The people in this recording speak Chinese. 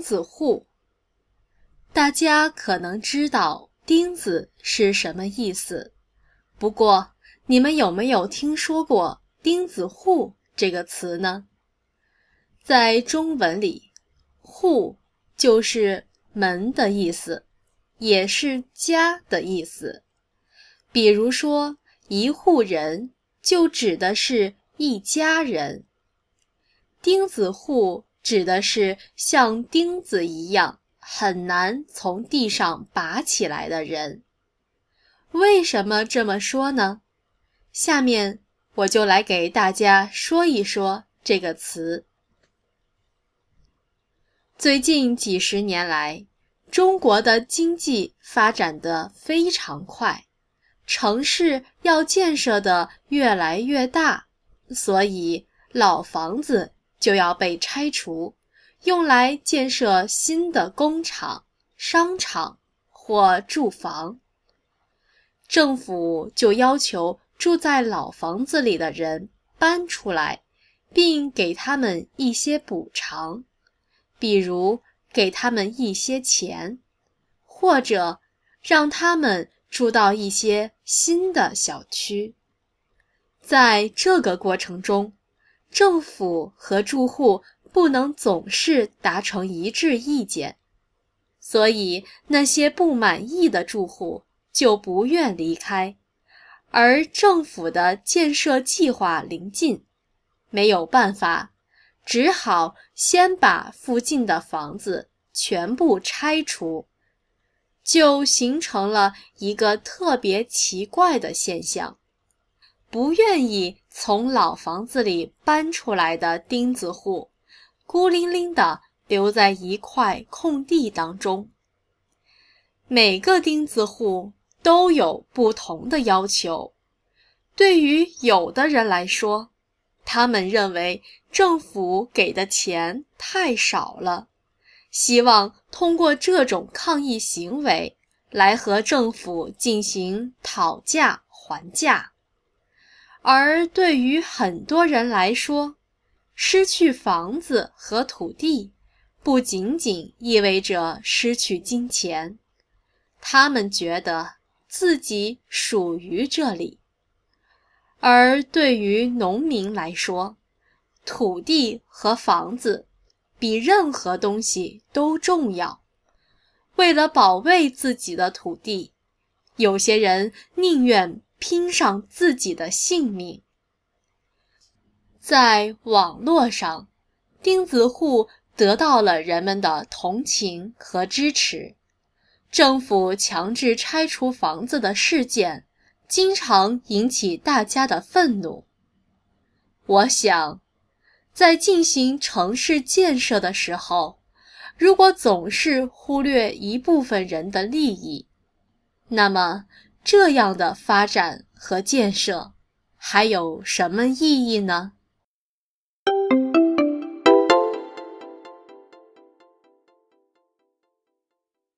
子户。大家可能知道“钉子”是什么意思，不过你们有没有听说过“钉子户”这个词呢？在中文里，“户”就是门的意思，也是家的意思。比如说，一户人就指的是一家人。钉子户指的是像钉子一样。很难从地上拔起来的人，为什么这么说呢？下面我就来给大家说一说这个词。最近几十年来，中国的经济发展的非常快，城市要建设的越来越大，所以老房子就要被拆除。用来建设新的工厂、商场或住房，政府就要求住在老房子里的人搬出来，并给他们一些补偿，比如给他们一些钱，或者让他们住到一些新的小区。在这个过程中，政府和住户。不能总是达成一致意见，所以那些不满意的住户就不愿离开，而政府的建设计划临近，没有办法，只好先把附近的房子全部拆除，就形成了一个特别奇怪的现象：不愿意从老房子里搬出来的钉子户。孤零零地留在一块空地当中。每个钉子户都有不同的要求。对于有的人来说，他们认为政府给的钱太少了，希望通过这种抗议行为来和政府进行讨价还价。而对于很多人来说，失去房子和土地，不仅仅意味着失去金钱，他们觉得自己属于这里。而对于农民来说，土地和房子比任何东西都重要。为了保卫自己的土地，有些人宁愿拼上自己的性命。在网络上，钉子户得到了人们的同情和支持。政府强制拆除房子的事件，经常引起大家的愤怒。我想，在进行城市建设的时候，如果总是忽略一部分人的利益，那么这样的发展和建设还有什么意义呢？